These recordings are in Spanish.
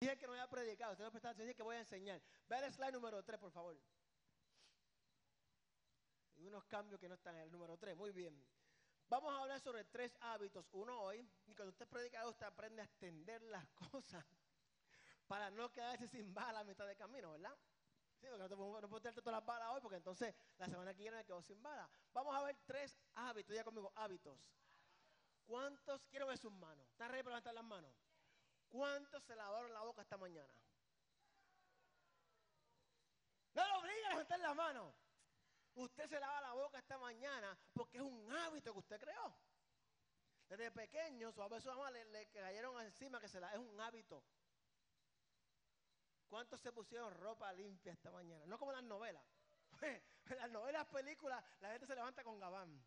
Dije que no voy a predicar, usted no presta atención, dije que voy a enseñar. Ve el slide número 3, por favor. Y unos cambios que no están en el número 3, muy bien. Vamos a hablar sobre tres hábitos. Uno hoy, y cuando usted predica, usted aprende a extender las cosas para no quedarse sin bala a mitad de camino, ¿verdad? Sí, porque no, puedo- no puedo todas las balas hoy, porque entonces la semana que viene me quedo sin bala. Vamos a ver tres hábitos, ya conmigo, hábitos. ¿Cuántos, quiero ver sus manos? ¿Están ready para levantar las manos? ¿Cuántos se lavaron la boca esta mañana? No lo obliga a levantar la mano. Usted se lava la boca esta mañana porque es un hábito que usted creó. Desde pequeño, su y su mamá le, le cayeron encima que se la, es un hábito. ¿Cuántos se pusieron ropa limpia esta mañana? No como las novelas. En las novelas, películas, la gente se levanta con gabán.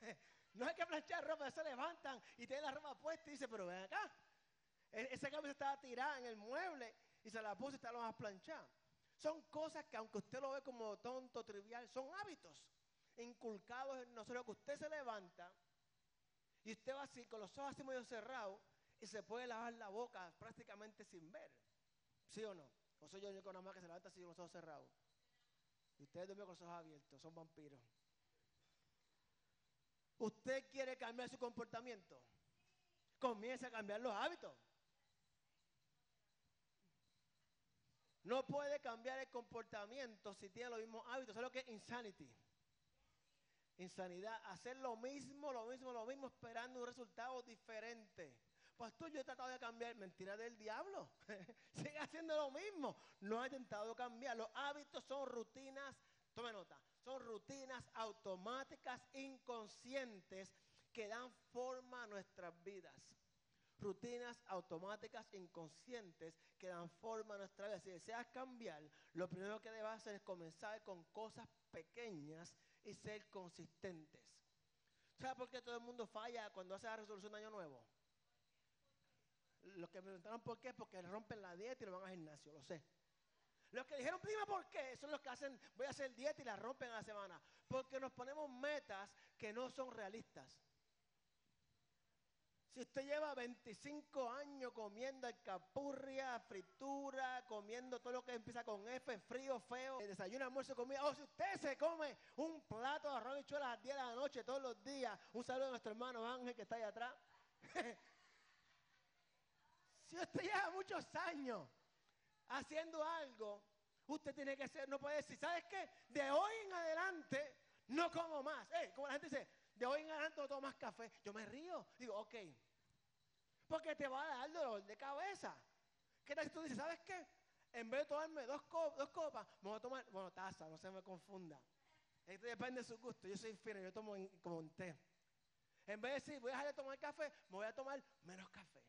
No hay que planchar ropa, se levantan y tienen la ropa puesta y dice, pero ven acá. E- Esa camisa estaba tirada en el mueble y se la puso y está lo más planchada. Son cosas que aunque usted lo ve como tonto, trivial, son hábitos inculcados en nosotros que usted se levanta y usted va así con los ojos así medio cerrados y se puede lavar la boca prácticamente sin ver. ¿Sí o no? O soy yo el único nada más que se levanta así con los ojos cerrados. Y ustedes duermen con los ojos abiertos, son vampiros. ¿Usted quiere cambiar su comportamiento? Comience a cambiar los hábitos. No puede cambiar el comportamiento si tiene los mismos hábitos. ¿Sabes lo que es insanity? Insanidad. Hacer lo mismo, lo mismo, lo mismo, esperando un resultado diferente. Pastor, yo he tratado de cambiar. Mentira del diablo. Sigue haciendo lo mismo. No ha intentado cambiar. Los hábitos son rutinas. Tome nota. Son rutinas automáticas, inconscientes, que dan forma a nuestras vidas rutinas automáticas inconscientes que dan forma a nuestra vida. Si deseas cambiar, lo primero que debes hacer es comenzar con cosas pequeñas y ser consistentes. ¿Sabes por qué todo el mundo falla cuando hace la resolución de año nuevo? Los que me preguntaron por qué, porque rompen la dieta y no van al gimnasio, lo sé. Los que dijeron, prima, ¿por qué? Son los que hacen, voy a hacer dieta y la rompen a la semana. Porque nos ponemos metas que no son realistas. Si usted lleva 25 años comiendo alcapurria, fritura, comiendo todo lo que empieza con F, frío, feo, desayuno, almuerzo, comida, o si usted se come un plato de arroz y chuela a las 10 de la noche todos los días, un saludo a nuestro hermano Ángel que está ahí atrás. si usted lleva muchos años haciendo algo, usted tiene que ser, no puede decir, ¿sabes qué? De hoy en adelante no como más. Eh, como la gente dice, de hoy en adelante no tomo más café. Yo me río. Digo, ok. Porque te va a dar dolor de cabeza. ¿Qué tal si tú dices, ¿sabes qué? En vez de tomarme dos, co- dos copas, me voy a tomar, bueno, taza, no se me confunda. Esto depende de su gusto. Yo soy fino, yo tomo como un té. En vez de decir, voy a dejar de tomar café, me voy a tomar menos café.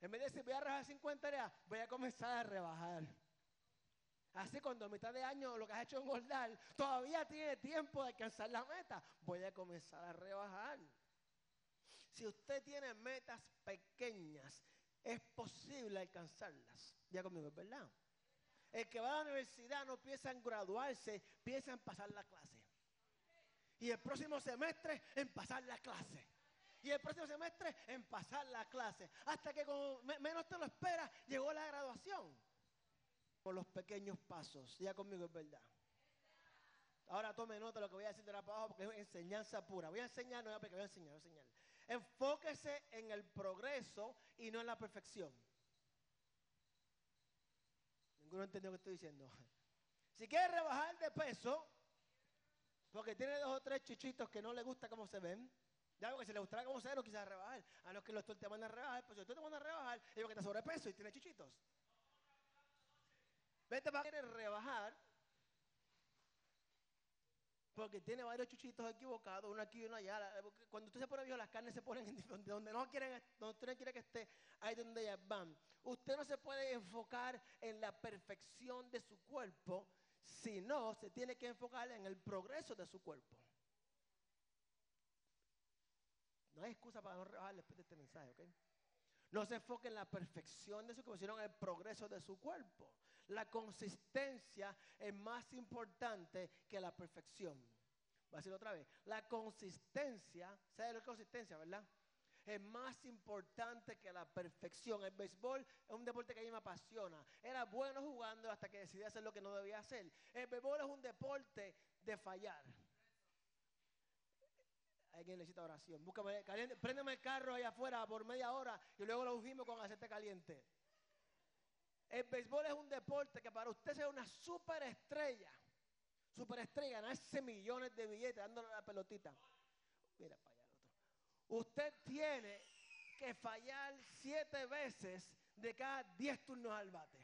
En vez de decir, voy a rebajar 50 días, voy a comenzar a rebajar. Así cuando a mitad de año lo que has hecho es engordar, todavía tiene tiempo de alcanzar la meta. Voy a comenzar a rebajar. Si usted tiene metas pequeñas, es posible alcanzarlas. Ya conmigo, ¿es verdad? El que va a la universidad no piensa en graduarse, piensa en pasar la clase. Y el próximo semestre en pasar la clase. Y el próximo semestre en pasar la clase. Hasta que como me- menos te lo esperas, llegó la graduación. Por los pequeños pasos. Ya conmigo es verdad. Ahora tome nota de lo que voy a decir de la abajo porque es enseñanza pura. Voy a enseñar, no voy a enseñar, voy a enseñar. Enfóquese en el progreso y no en la perfección. Ninguno entendió lo que estoy diciendo. Si quiere rebajar de peso, porque tiene dos o tres chichitos que no le gusta cómo se ven, ya porque si le gustara cómo se ven, no quisiera rebajar. A los que los doctor te mandan a rebajar, pues si tú te mandan a rebajar, es porque está sobrepeso y tiene chichitos. Vete para querer rebajar, porque tiene varios chuchitos equivocados, uno aquí y uno allá. Cuando usted se pone viejo, las carnes se ponen en donde, donde no quieren, donde usted no quiere que esté, ahí donde ellas van. Usted no se puede enfocar en la perfección de su cuerpo, sino se tiene que enfocar en el progreso de su cuerpo. No hay excusa para no rebajar después de este mensaje, ¿ok? No se enfoque en la perfección de su cuerpo, sino en el progreso de su cuerpo. La consistencia es más importante que la perfección. Voy a decirlo otra vez. La consistencia, ¿sabe lo que es consistencia, verdad? es más importante que la perfección. El béisbol es un deporte que a mí me apasiona. Era bueno jugando hasta que decidí hacer lo que no debía hacer. El béisbol es un deporte de fallar. Alguien necesita oración. Búscame, caliente, préndeme el carro allá afuera por media hora y luego lo ungimos con aceite caliente. El béisbol es un deporte que para usted sea una superestrella, superestrella, ganarse millones de billetes dándole la pelotita. Mira para allá otro. Usted tiene que fallar siete veces de cada diez turnos al bate.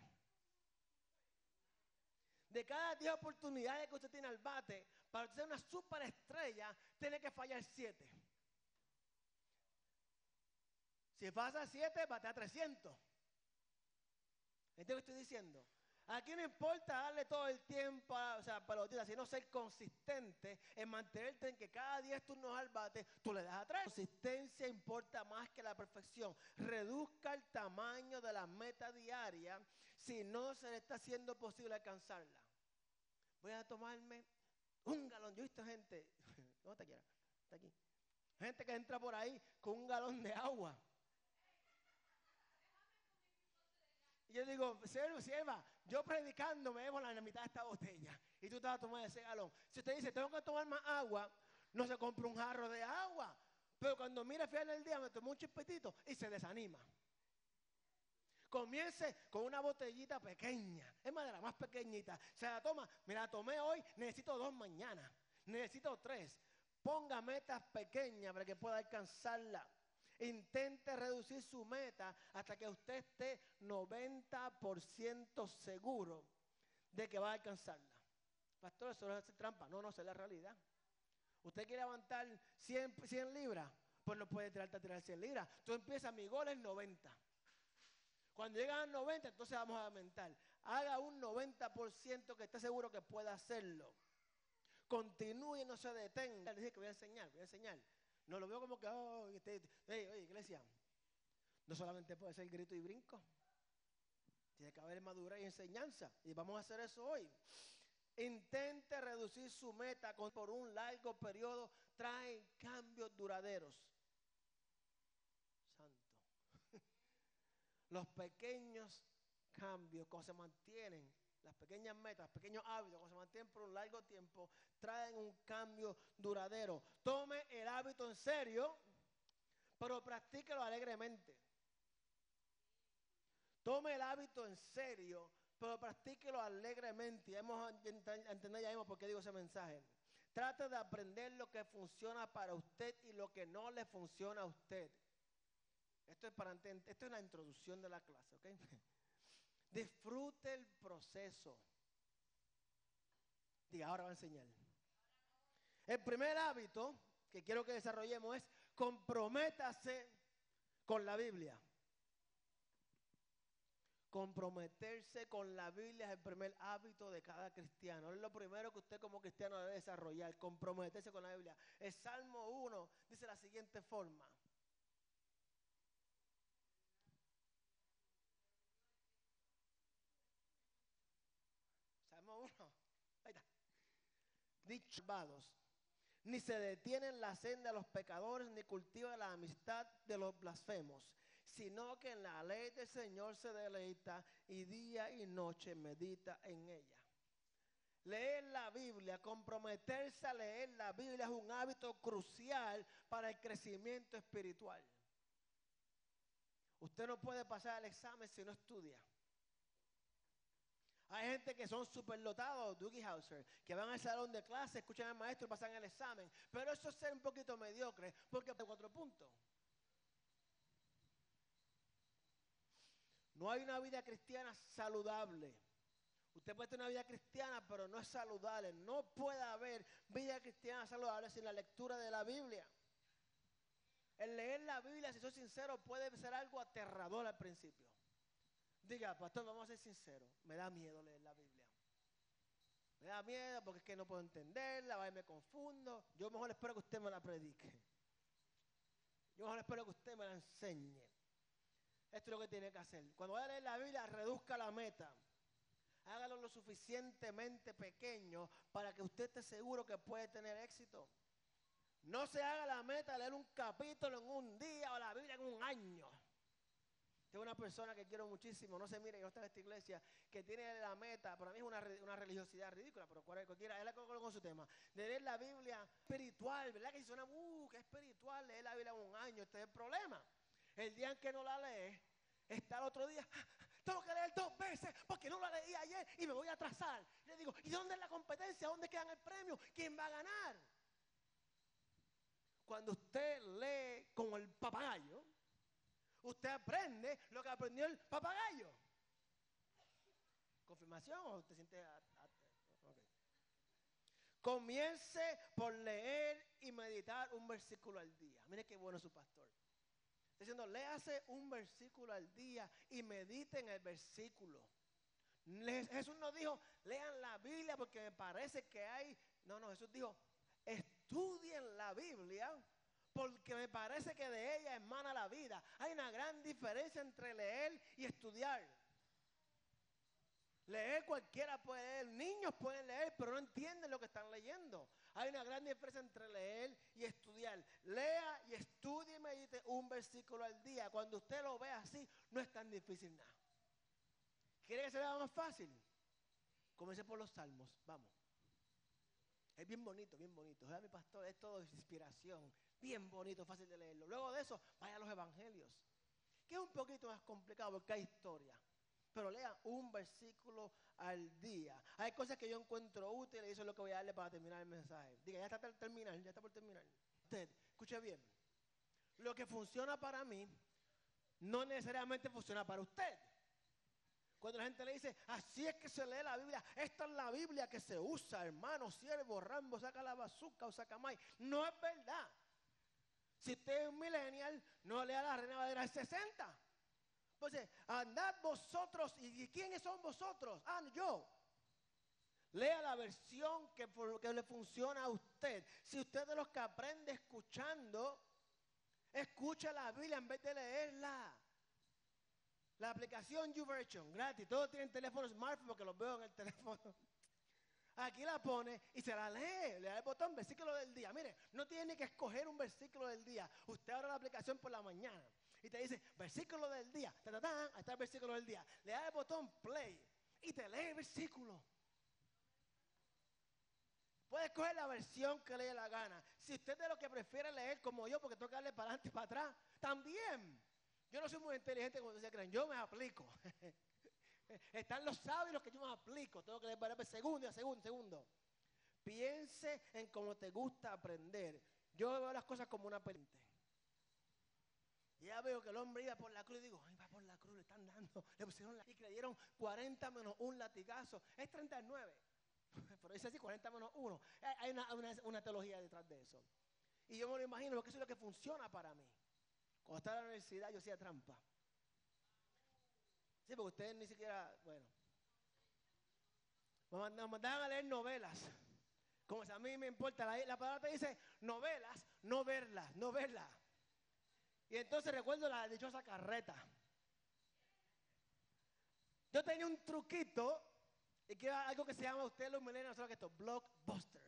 De cada diez oportunidades que usted tiene al bate, para ser una superestrella, tiene que fallar siete. Si pasa siete, bate a 300. ¿Entiendes lo que estoy diciendo? Aquí no importa darle todo el tiempo, o sea, pelotita, sino ser consistente en mantenerte en que cada 10 turnos al bate tú le das a tres. Consistencia importa más que la perfección. Reduzca el tamaño de la meta diaria si no se le está haciendo posible alcanzarla. Voy a tomarme un galón. Yo he visto gente, ¿dónde te quieras? Está aquí. Gente que entra por ahí con un galón de agua. Y yo digo, sierva, sierva, yo predicando me bebo la mitad de esta botella. Y tú a tomar ese galón. Si usted dice, tengo que tomar más agua, no se compra un jarro de agua. Pero cuando mira al final del día, me tomó un chispetito y se desanima. Comience con una botellita pequeña. Es más de la más pequeñita. Se la toma. Me la tomé hoy, necesito dos mañana. Necesito tres. Ponga metas pequeñas para que pueda alcanzarla. Intente reducir su meta hasta que usted esté 90% seguro de que va a alcanzarla. Pastor, eso no es trampa. No, no, es la realidad. Usted quiere levantar 100, 100 libras, pues no puede tirarte a tirar 100 libras. Tú empiezas, mi gol es 90. Cuando llegan a 90, entonces vamos a aumentar. Haga un 90% que esté seguro que pueda hacerlo. Continúe y no se detenga. Le dije que voy a enseñar, voy a enseñar. No lo veo como que, oh, este, oye, iglesia, no solamente puede ser grito y brinco. Tiene que haber madurez y enseñanza. Y vamos a hacer eso hoy. Intente reducir su meta con, por un largo periodo. Trae cambios duraderos. Santo. Los pequeños cambios, cuando se mantienen las pequeñas metas, pequeños hábitos, cuando se mantienen por un largo tiempo, traen un cambio duradero. Tome el hábito en serio, pero practíquelo alegremente. Tome el hábito en serio, pero practíquelo alegremente. Y hemos entender ya mismo por qué digo ese mensaje. Trate de aprender lo que funciona para usted y lo que no le funciona a usted. Esto es, para, esto es la introducción de la clase, ¿ok? Disfrute el proceso. Y ahora va a enseñar. El primer hábito que quiero que desarrollemos es comprométase con la Biblia. Comprometerse con la Biblia es el primer hábito de cada cristiano. Es lo primero que usted como cristiano debe desarrollar, comprometerse con la Biblia. El Salmo 1 dice la siguiente forma. Dicho ni se detienen la senda de los pecadores, ni cultiva la amistad de los blasfemos, sino que en la ley del Señor se deleita y día y noche medita en ella. Leer la Biblia, comprometerse a leer la Biblia es un hábito crucial para el crecimiento espiritual. Usted no puede pasar el examen si no estudia. Hay gente que son superlotados, Dougie Hauser, que van al salón de clase, escuchan al maestro y pasan el examen. Pero eso es ser un poquito mediocre, porque hay cuatro puntos. No hay una vida cristiana saludable. Usted puede tener una vida cristiana, pero no es saludable. No puede haber vida cristiana saludable sin la lectura de la Biblia. El leer la Biblia, si soy sincero, puede ser algo aterrador al principio. Diga, pastor, vamos a ser sinceros. Me da miedo leer la Biblia. Me da miedo porque es que no puedo entenderla, y me confundo. Yo mejor espero que usted me la predique. Yo mejor espero que usted me la enseñe. Esto es lo que tiene que hacer. Cuando vaya a leer la Biblia, reduzca la meta. Hágalo lo suficientemente pequeño para que usted esté seguro que puede tener éxito. No se haga la meta de leer un capítulo en un día o la Biblia en un año. Tengo una persona que quiero muchísimo, no se mire, yo estoy en esta iglesia, que tiene la meta, para mí es una, una religiosidad ridícula, pero cualquiera, él con su tema, leer la Biblia espiritual, ¿verdad? Que suena, uh, que espiritual, leer la Biblia un año, este es el problema. El día en que no la lee, está el otro día, tengo que leer dos veces porque no la leí ayer y me voy a atrasar. le digo, ¿y dónde es la competencia? ¿Dónde queda el premio? ¿Quién va a ganar? Cuando usted lee con el papagayo, usted aprende lo que aprendió el papagayo. ¿Confirmación o usted siente... Comience por leer y meditar un versículo al día. Mire qué bueno su pastor. Está diciendo, léase un versículo al día y medite en el versículo. Jesús no dijo, lean la Biblia porque me parece que hay... No, no, Jesús dijo, estudien la Biblia porque me parece que de ella emana la vida. Hay una gran diferencia entre leer y estudiar. Leer cualquiera puede leer, niños pueden leer, pero no entienden lo que están leyendo. Hay una gran diferencia entre leer y estudiar. Lea y estudie y medite un versículo al día. Cuando usted lo ve así, no es tan difícil nada. ¿Quiere que se vea más fácil? Comience por los salmos, vamos. Es bien bonito, bien bonito. Vea mi pastor, es todo inspiración. Bien bonito, fácil de leerlo. Luego de eso, vaya a los evangelios. Que es un poquito más complicado porque hay historia. Pero lea un versículo al día. Hay cosas que yo encuentro útiles y eso es lo que voy a darle para terminar el mensaje. Diga, ya está por terminar, ya está por terminar. Usted, escuche bien. Lo que funciona para mí no necesariamente funciona para usted. Cuando la gente le dice, así es que se lee la Biblia, esta es la Biblia que se usa, hermano, siervo, rambo, saca la bazooka o saca más. No es verdad. Si usted es un millennial, no lea la Reina Valera del 60. Entonces, andad vosotros, ¿y quiénes son vosotros? Ah, yo. Lea la versión que, que, le funciona a usted. Si usted es de los que aprende escuchando, escucha la Biblia en vez de leerla. La aplicación YouVersion, gratis. Todos tienen teléfono smartphone porque los veo en el teléfono. Aquí la pone y se la lee. Le da el botón versículo del día. Mire, no tiene que escoger un versículo del día. Usted abre la aplicación por la mañana y te dice, versículo del día, ta, ahí está el versículo del día. Le da el botón play y te lee el versículo. Puedes coger la versión que le dé la gana. Si usted de lo que prefiere leer como yo, porque que darle para adelante y para atrás, también. Yo soy muy inteligente como ustedes creen, yo me aplico. Están los sabios los que yo me aplico. Tengo que para segundo, segundo, segundo. Piense en cómo te gusta aprender. Yo veo las cosas como una película. Ya veo que el hombre iba por la cruz y digo, ay, va por la cruz, le están dando, le pusieron la, y que le dieron 40 menos un latigazo. Es 39. Pero dice así, 40 menos 1. Hay una, teología detrás de eso. Y yo me lo imagino, porque eso es lo que funciona para mí. Cuando estaba en la universidad yo hacía trampa. Sí, porque ustedes ni siquiera, bueno. Nos mandaban a leer novelas. Como si a mí me importa, la, la palabra te dice novelas, no verlas, no verlas. Y entonces recuerdo la dichosa carreta. Yo tenía un truquito, y que era algo que se llama usted los milenios, que esto, blockbuster.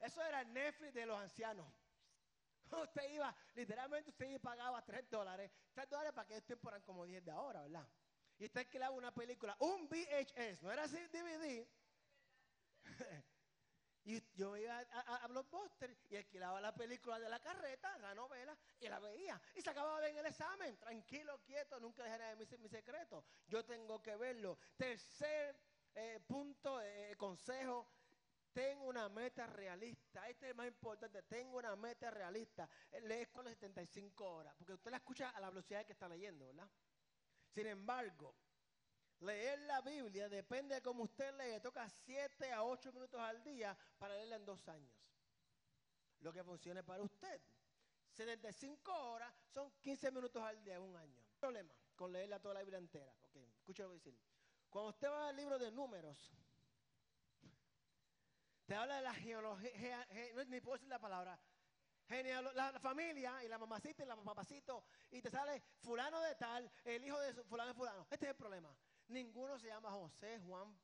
Eso era el Netflix de los ancianos. Usted iba, literalmente usted pagaba 3 dólares. 3 dólares para que tiempo eran como 10 de ahora, ¿verdad? Y usted alquilaba una película, un VHS, no era así DVD. Y yo iba a, Blockbuster y alquilaba la película de la carreta, la novela, y la veía. Y se acababa bien el examen, tranquilo, quieto, nunca dejaré mi, mi secreto. Yo tengo que verlo. Tercer eh, punto, eh, consejo, tengo una meta realista. Este es el más importante, tengo una meta realista. Lee con las 75 horas, porque usted la escucha a la velocidad que está leyendo, ¿verdad? Sin embargo, Leer la Biblia depende de cómo usted lee. Toca 7 a 8 minutos al día para leerla en dos años. Lo que funcione para usted. 75 horas son 15 minutos al día en un año. problema con leerla toda la Biblia entera. Ok, escucha lo que decir. Cuando usted va al libro de números, te habla de la genealogía, no, ni puedo decir la palabra, la, la, familia y la mamacita y la papacito, y te sale fulano de tal, el hijo de fulano de fulano. Este es el problema. Ninguno se llama José, Juan.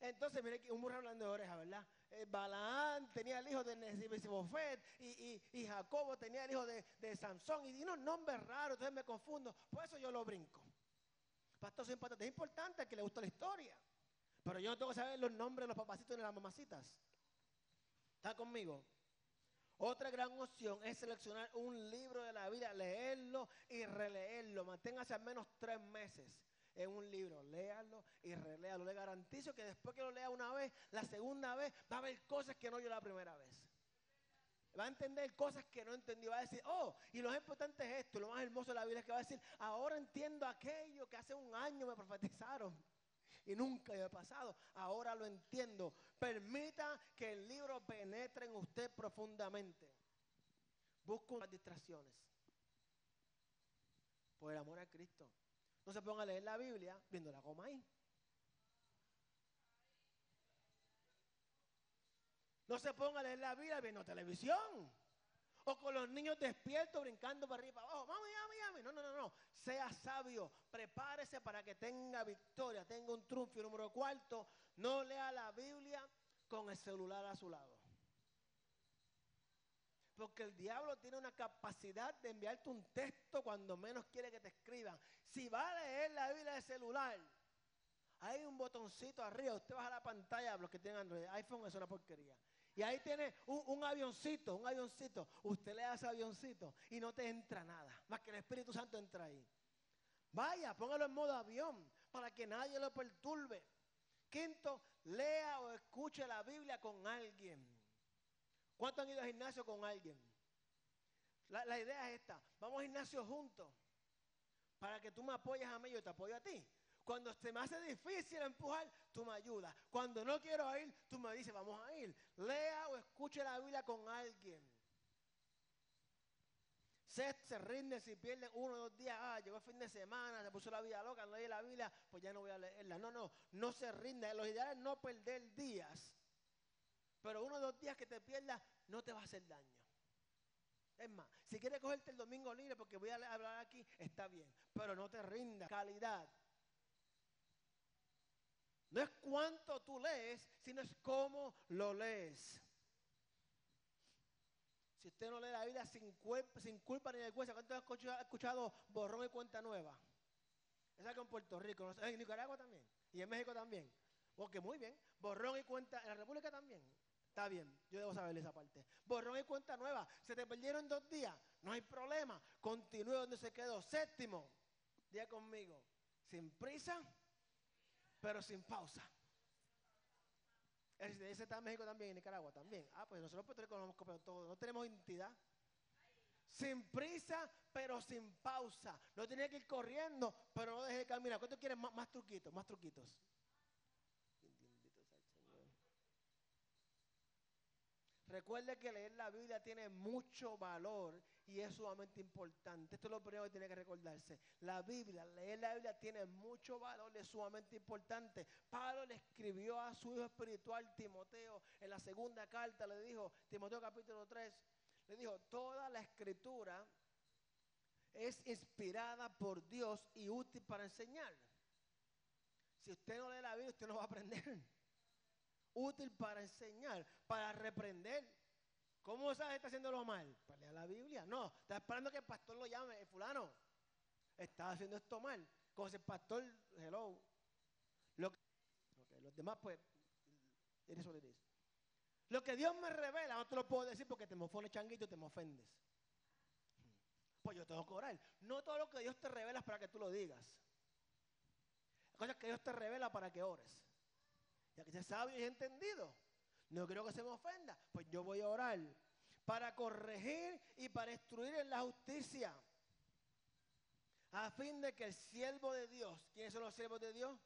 Entonces, mire que un burro hablando de oreja, ¿verdad? Eh, Balaán tenía el hijo de Nesibofet y, y, y, Jacobo tenía el hijo de, de Sansón y unos nombres raros, entonces me confundo. Por eso yo lo brinco. Pastor, es importante que le guste la historia. Pero yo no tengo que saber los nombres de los papacitos ni las mamacitas. ¿Está conmigo? Otra gran opción es seleccionar un libro de la Biblia, leerlo y releerlo. Manténgase al menos tres meses en un libro. Léalo y reléalo. Le garantizo que después que lo lea una vez, la segunda vez va a haber cosas que no yo la primera vez. Va a entender cosas que no entendió. Va a decir, oh, y lo más importante es esto. Lo más hermoso de la Biblia es que va a decir, ahora entiendo aquello que hace un año me profetizaron y nunca había pasado. Ahora lo entiendo. Permita que el libro penetre en usted profundamente. Busque unas distracciones. Por el amor a Cristo. No se ponga a leer la Biblia viendo la goma ahí. No se ponga a leer la Biblia viendo televisión. O con los niños despiertos brincando para arriba para abajo. Mami, mami, mami. No, no, no, no. Sea sabio. Prepárese para que tenga victoria, tenga un triunfo. Y número cuarto, no lea la Biblia con el celular a su lado. Porque el diablo tiene una capacidad de enviarte un texto cuando menos quiere que te escriban. Si va a leer la Biblia de celular, hay un botoncito arriba. Usted baja la pantalla, los que tienen Android. iPhone es una porquería. Y ahí tiene un, avioncito, un avioncito. Usted le ese avioncito y no te entra nada. Más que el Espíritu Santo entra ahí. Vaya, póngalo en modo avión para que nadie lo perturbe. Quinto, lea o escuche la Biblia con alguien. ¿Cuántos han ido al gimnasio con alguien? La, la idea es esta. Vamos al gimnasio juntos. Para que tú me apoyes a mí y yo te apoyo a ti. Cuando se me hace difícil empujar, tú me ayudas. Cuando no quiero ir, tú me dices, vamos a ir. Lea o escuche la Biblia con alguien. Seth se rinde si pierde uno o dos días. Ah, llegó el fin de semana, se puso la vida loca, no leí la Biblia, pues ya no voy a leerla. No, no, no se rinde. Lo ideal es no perder días. Pero uno o dos días que te pierdas no te va a hacer daño. Es más, si quieres cogerte el domingo libre porque voy a hablar aquí, está bien. Pero no te rinda. Calidad. No es cuánto tú lees, sino es cómo lo lees. Si usted no lee la Biblia sin, culpa, ni vergüenza, ¿cuánto ha escuchado, borrón y cuenta nueva? Esa que en Puerto Rico, en Nicaragua también, y en México también. Ok, muy bien. Borrón y cuenta, en la República también. Está bien, yo debo saber esa parte. Borrón y cuenta nueva. Se te perdieron dos días, no hay problema. Continúe donde se quedó. Séptimo, día conmigo. Sin prisa pero sin pausa. Ese está en México también, en Nicaragua también. Ah, pues nosotros pues pero todo, no tenemos identidad. Sin prisa, pero sin pausa. No tiene que ir corriendo, pero no deje de caminar. ¿Cuánto quieres más, más truquitos? Más truquitos. Recuerde que leer la Biblia tiene mucho valor y es sumamente importante. Esto es lo primero que tiene que recordarse. La Biblia, leer la Biblia tiene mucho valor y es sumamente importante. Pablo le escribió a su hijo espiritual Timoteo en la segunda carta, le dijo, Timoteo capítulo 3, le dijo, toda la escritura es inspirada por Dios y útil para enseñar. Si usted no lee la Biblia, usted no va a aprender útil para enseñar, para reprender. ¿Cómo gente está haciéndolo mal? Para leer la Biblia. No, está esperando que el pastor lo llame, el fulano. Está haciendo esto mal. Como si el pastor, hello. Lo que, los demás, pues, eres lo Lo que Dios me revela, no te lo puedo decir porque te me changuito te me ofendes. Pues yo tengo que orar. No todo lo que Dios te revela es para que tú lo digas. Hay cosas que Dios te revela para que ores ya que se sabe y entendido. No quiero que se me ofenda, pues yo voy a orar para corregir y para instruir en la justicia. A fin de que el siervo de Dios, ¿quiénes son los siervos de Dios?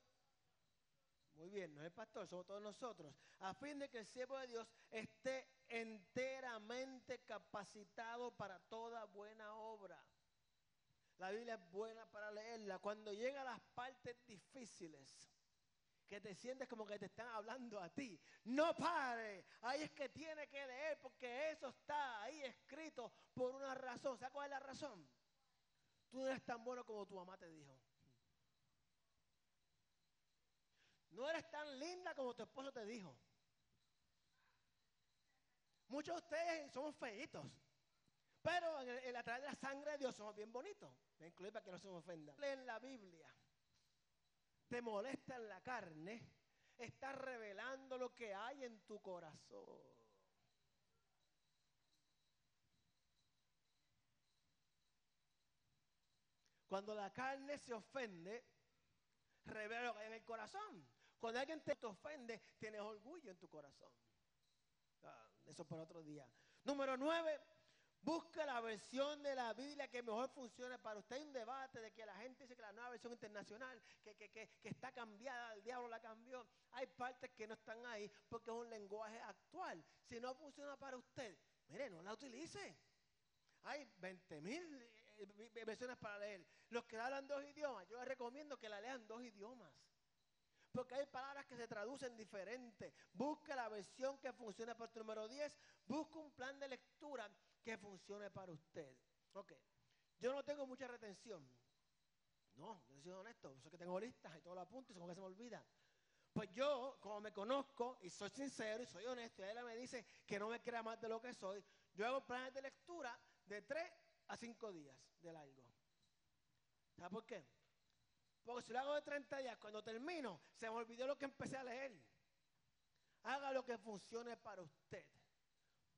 Muy bien, no es el pastor, somos todos nosotros. A fin de que el siervo de Dios esté enteramente capacitado para toda buena obra. La Biblia es buena para leerla. Cuando llega a las partes difíciles, que te sientes como que te están hablando a ti. No pare, ahí es que tiene que leer porque eso está ahí escrito por una razón. ¿Sabes cuál es la razón? Tú no eres tan bueno como tu mamá te dijo. No eres tan linda como tu esposo te dijo. Muchos de ustedes somos feitos. Pero en, a través de la sangre de Dios somos bien bonitos. Me incluye para que no se me ofenda. En la Biblia te molesta en la carne, está revelando lo que hay en tu corazón. Cuando la carne se ofende, revela lo que hay en el corazón. Cuando alguien te ofende, tienes orgullo en tu corazón. Ah, eso para otro día. Número nueve, busca la versión de la Biblia que mejor funcione para usted. Hay un debate de que la gente dice que la nueva versión internacional, que, que está cambiada, el diablo la cambió. Hay partes que no están ahí porque es un lenguaje actual. Si no funciona para usted, mire, no la utilice. Hay 20 mil eh, versiones para leer. Los que hablan dos idiomas, yo les recomiendo que la lean dos idiomas. Porque hay palabras que se traducen diferente. Busca la versión que funcione para tu número 10. Busca un plan de lectura que funcione para usted. Ok. Yo no tengo mucha retención. No, yo soy honesto. Sé que tengo listas y todo lo apunto y como que se me olvida. Pues yo, como me conozco y soy sincero y soy honesto, y ella me dice que no me crea más de lo que soy, yo hago planes de lectura de 3 a 5 días de largo. ¿Sabes por qué? Porque si lo hago de 30 días, cuando termino, se me olvidó lo que empecé a leer. Haga lo que funcione para usted.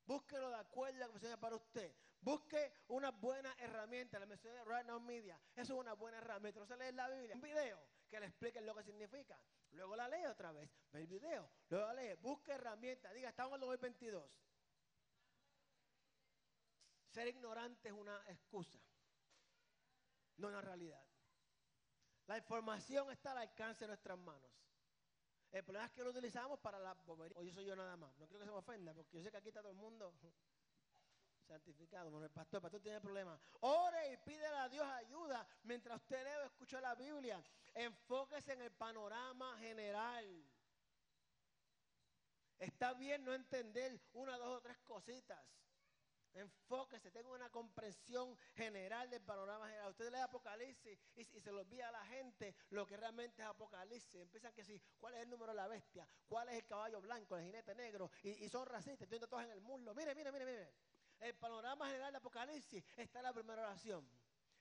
Búsquelo de acuerdo a que funcione para usted. Busque una buena herramienta. La mencioné de Right Now Media. Eso es una buena herramienta. No se lee la Biblia. Un video que le explique lo que significa. Luego la lee otra vez. Ve el video. Luego la lee. Busque herramientas. Diga, estamos en el 2022. Ser ignorante es una excusa. No una realidad. La información está al alcance de nuestras manos. El problema es que lo utilizamos para la bobería. O yo soy yo nada más. No quiero que se me ofenda, porque yo sé que aquí está todo el mundo santificado. Bueno, el pastor, el pastor tiene problemas. Ore y pídele a Dios ayuda mientras usted lee o escucha la Biblia. Enfóquese en el panorama general. Está bien no entender una, dos o tres cositas. Enfóquese, tenga una comprensión general del panorama general. Usted lee Apocalipsis y, se lo olvida a la gente lo que realmente es Apocalipsis. Empiezan que sí, ¿cuál es el número de la bestia? ¿Cuál es el caballo blanco, el jinete negro? Y, son racistas, tienen todos en el mundo. Mire, mire, mire, mire. El panorama general de Apocalipsis está en la primera oración.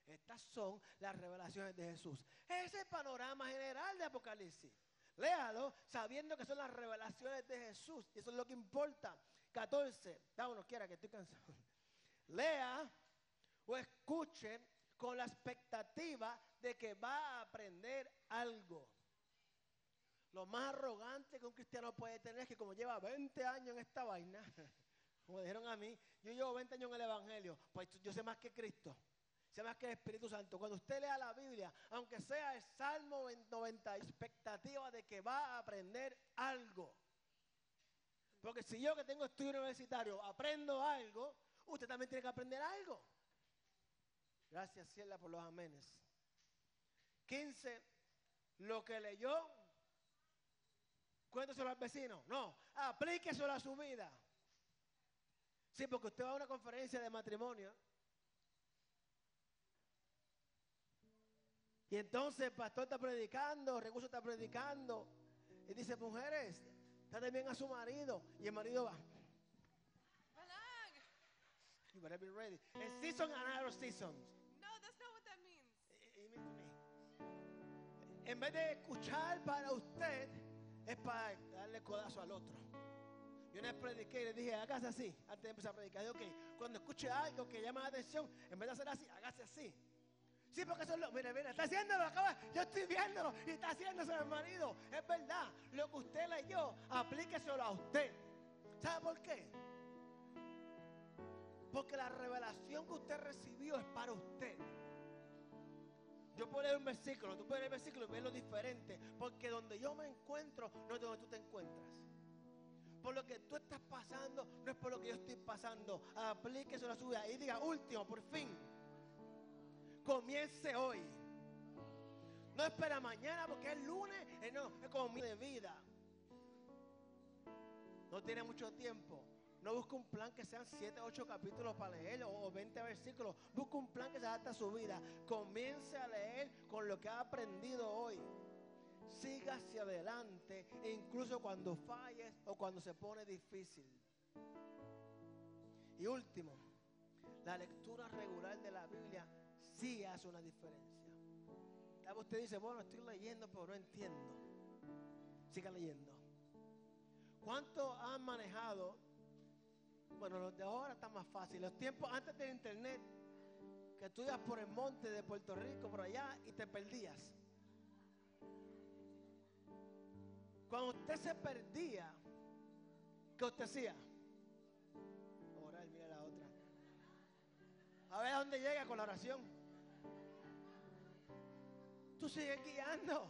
Estas son las revelaciones de Jesús. Ese panorama general de Apocalipsis. Léalo sabiendo que son las revelaciones de Jesús. Y eso es lo que importa. 14. Da uno quiera que estoy cansado. Lea o escuche con la expectativa de que va a aprender algo. Lo más arrogante que un cristiano puede tener es que como lleva 20 años en esta vaina, como dijeron a mí, yo llevo 20 años en el Evangelio, pues yo sé más que Cristo, sé más que el Espíritu Santo. Cuando usted lea la Biblia, aunque sea el Salmo 90, expectativa de que va a aprender algo. Porque si yo que tengo estudio universitario aprendo algo, usted también tiene que aprender algo. Gracias, Ciela, por los amenes. 15. Lo que leyó, cuénteselo al vecino. No, aplíqueselo a su vida. Sí, porque usted va a una conferencia de matrimonio. Y entonces el pastor está predicando, el recurso está predicando. Y dice, mujeres, Trate bien a su marido. Y el marido va. You better be ready. A season and other seasons. No, that's not what that means. En vez de escuchar para usted, es para darle codazo al otro. Yo una vez prediqué y le dije, hágase así, antes de empezar a predicar. Digo, que cuando escuche algo que llama la atención, en vez de hacer así, hágase así. Sí, porque eso es lo. Mire, mire, está haciéndolo, acaba. Yo estoy viéndolo y está haciéndose el marido. Es verdad. Lo que usted leyó, aplíqueselo a usted. ¿Sabe por qué? Porque la revelación que usted recibió es para usted. Yo puedo leer un versículo, tú puedes leer el versículo y verlo diferente. Porque donde yo me encuentro no es donde tú te encuentras. Por lo que tú estás pasando no es por lo que yo estoy pasando. Aplíqueselo a su vida y diga, último, por fin comience hoy. No espera mañana porque es lunes, eh, no, es como de vida. No tiene mucho tiempo. No busca un plan que sean 7, 8 capítulos para leer o 20 versículos. Busca un plan que se adapte a su vida. Comience a leer con lo que ha aprendido hoy. siga hacia adelante, incluso cuando falles o cuando se pone difícil. Y último, la lectura regular de la Biblia sí hace una diferencia. Usted dice, bueno, estoy leyendo, pero no entiendo. Siga leyendo. ¿Cuánto han manejado? Bueno, los de ahora están más fácil. Los tiempos antes del internet, que tú ibas por el monte de Puerto Rico, por allá, y te perdías. Cuando usted se perdía, ¿qué usted hacía? Orar, mira la otra. A ver a dónde llega con la oración. Tú sigues guiando.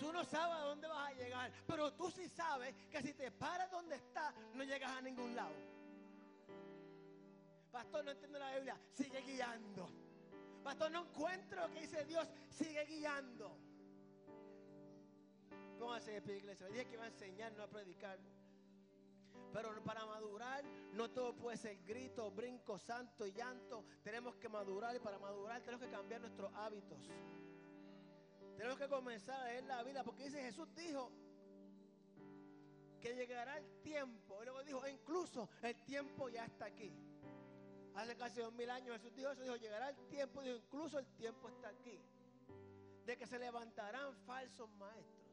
Tú no sabes a dónde vas a llegar, pero tú sí sabes que si te paras donde estás, no llegas a ningún lado. Pastor, no entiendo la Biblia, sigue guiando. Pastor, no encuentro lo que dice Dios, sigue guiando. Póngase de pie, iglesia. Dije que iba a enseñar, no a predicar. Pero para madurar, no todo puede ser grito, brinco, santo y llanto. Tenemos que madurar y para madurar tenemos que cambiar nuestros hábitos. Tenemos que comenzar a leer la Biblia porque dice Jesús dijo que llegará el tiempo. Y luego dijo, incluso el tiempo ya está aquí. Hace casi dos mil años Jesús dijo eso, dijo, llegará el tiempo, dijo, incluso el tiempo está aquí. De que se levantarán falsos maestros.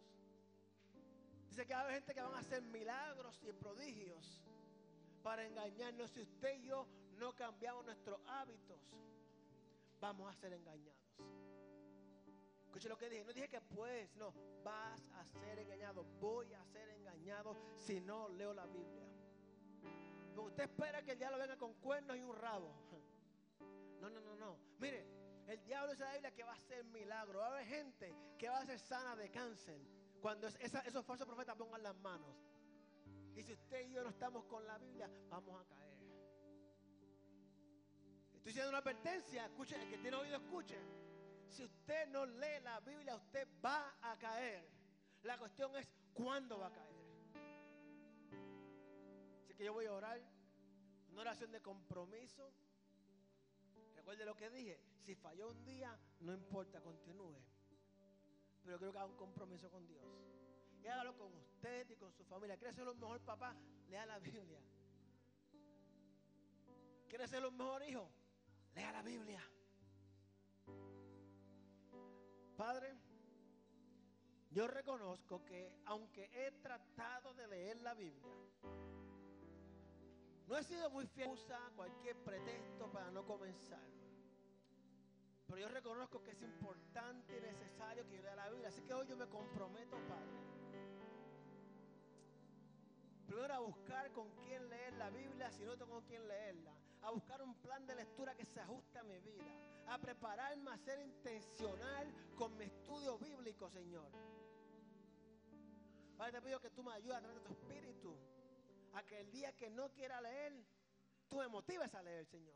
Dice que va a haber gente que van a hacer milagros y prodigios para engañarnos. Si usted y yo no cambiamos nuestros hábitos, vamos a ser engañados. Escuche lo que dije. No dije que pues, no. Vas a ser engañado. Voy a ser engañado si no leo la Biblia. Usted espera que el diablo venga con cuernos y un rabo. No, no, no, no. Mire, el diablo dice la Biblia que va a hacer milagro. Va a haber gente que va a ser sana de cáncer. Cuando esos falsos profetas pongan las manos. Y si usted y yo no estamos con la Biblia, vamos a caer. Estoy haciendo una advertencia. Escuche, el que tiene oído, escuche. Si usted no lee la Biblia, usted va a caer. La cuestión es cuándo va a caer. Así que yo voy a orar. Una oración de compromiso. Recuerde lo que dije. Si falló un día, no importa, continúe. Pero creo que haga un compromiso con Dios. Y hágalo con usted y con su familia. ¿Quiere ser lo mejor papá? Lea la Biblia. ¿Quiere ser lo mejor hijo? Lea la Biblia. Padre, yo reconozco que aunque he tratado de leer la Biblia, no he sido muy fiel a cualquier pretexto para no comenzar. Pero yo reconozco que es importante y necesario que yo lea la Biblia. Así que hoy yo me comprometo, Padre. Primero a buscar con quién leer la Biblia si no tengo con quién leerla. A buscar un plan de lectura que se ajuste a mi vida. A prepararme a ser intencional con mi estudio bíblico, Señor. Padre, te pido que tú me ayudes a través de tu espíritu. A que el día que no quiera leer, tú me motives a leer, Señor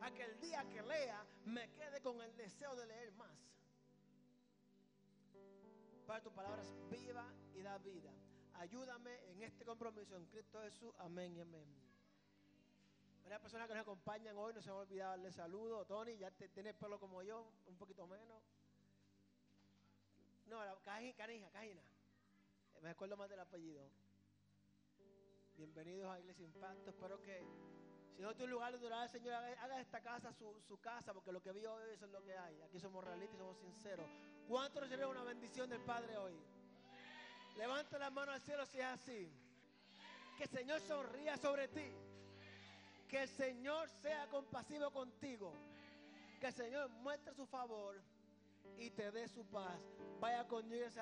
a que el día que lea me quede con el deseo de leer más. Para tu palabra es viva y da vida. Ayúdame en este compromiso en Cristo Jesús. Amén y amén. Varias personas que nos acompañan hoy no se han olvidado darle saludo. Tony, ya te, tienes pelo como yo, un poquito menos. No, la, Canija, Cajina. Me acuerdo más del apellido. Bienvenidos a Iglesia Impacto. Espero que si no tiene lugar de adorar al Señor, haga esta casa su, casa, porque lo que vio hoy eso es lo que hay. Aquí somos realistas y somos sinceros. ¿Cuántos reciben una bendición del Padre hoy? Levanta la mano al cielo si es así. Que el Señor sonría sobre ti. Que el Señor sea compasivo contigo. Que el Señor muestre su favor y te dé su paz. Vaya con Dios.